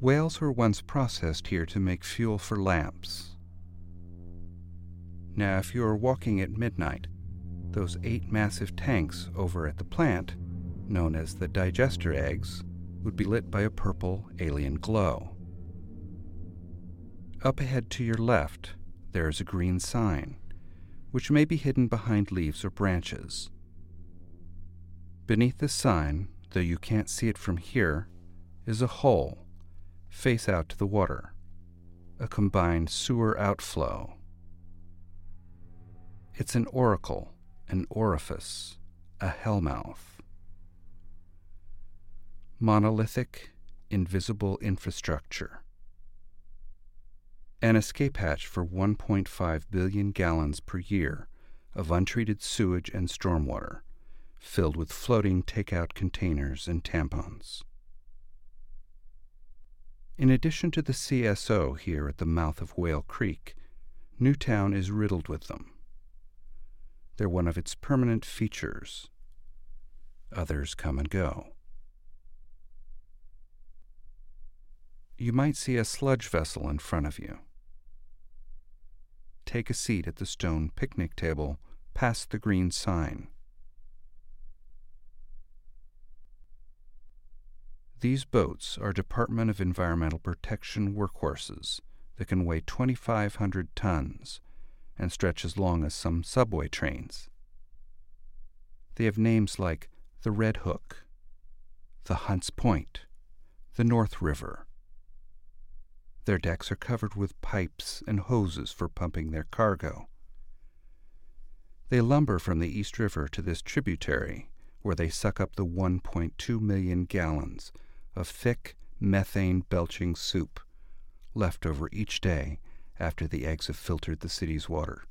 Whales were once processed here to make fuel for lamps. Now, if you are walking at midnight, those eight massive tanks over at the plant, known as the digester eggs, would be lit by a purple alien glow. Up ahead to your left, there is a green sign, which may be hidden behind leaves or branches. Beneath the sign, though you can't see it from here, is a hole, face out to the water, a combined sewer outflow. It's an oracle, an orifice, a hellmouth. Monolithic, invisible infrastructure. An escape hatch for 1.5 billion gallons per year of untreated sewage and stormwater, filled with floating takeout containers and tampons. In addition to the CSO here at the mouth of Whale Creek, Newtown is riddled with them. They're one of its permanent features. Others come and go. You might see a sludge vessel in front of you. Take a seat at the stone picnic table past the green sign. These boats are Department of Environmental Protection workhorses that can weigh 2,500 tons and stretch as long as some subway trains. They have names like the Red Hook, the Hunts Point, the North River. Their decks are covered with pipes and hoses for pumping their cargo. They lumber from the East River to this tributary, where they suck up the 1.2 million gallons of thick, methane belching soup left over each day after the eggs have filtered the city's water.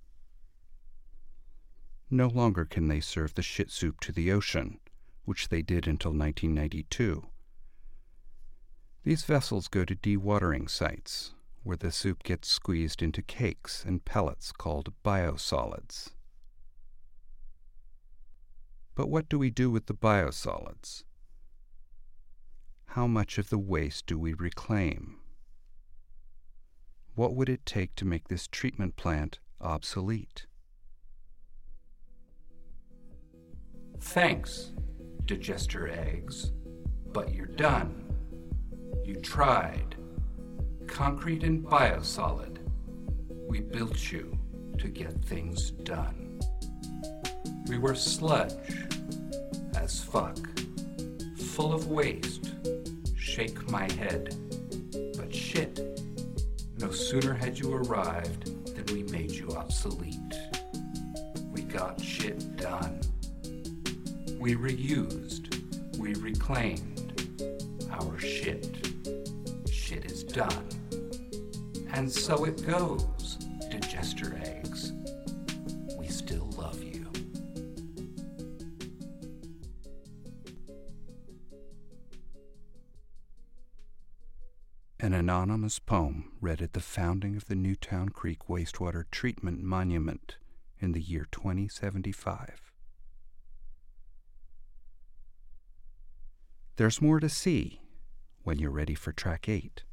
No longer can they serve the shit soup to the ocean, which they did until 1992. These vessels go to dewatering sites, where the soup gets squeezed into cakes and pellets called biosolids. But what do we do with the biosolids? How much of the waste do we reclaim? What would it take to make this treatment plant obsolete? Thanks, digester eggs, but you're done. You tried. Concrete and biosolid. We built you to get things done. We were sludge as fuck, full of waste shake my head. But shit, no sooner had you arrived than we made you obsolete. We got shit done. We reused, we reclaimed our shit. Shit is done. And so it goes, digester eggs. We An anonymous poem read at the founding of the Newtown Creek Wastewater Treatment Monument in the year 2075. There's more to see when you're ready for track 8.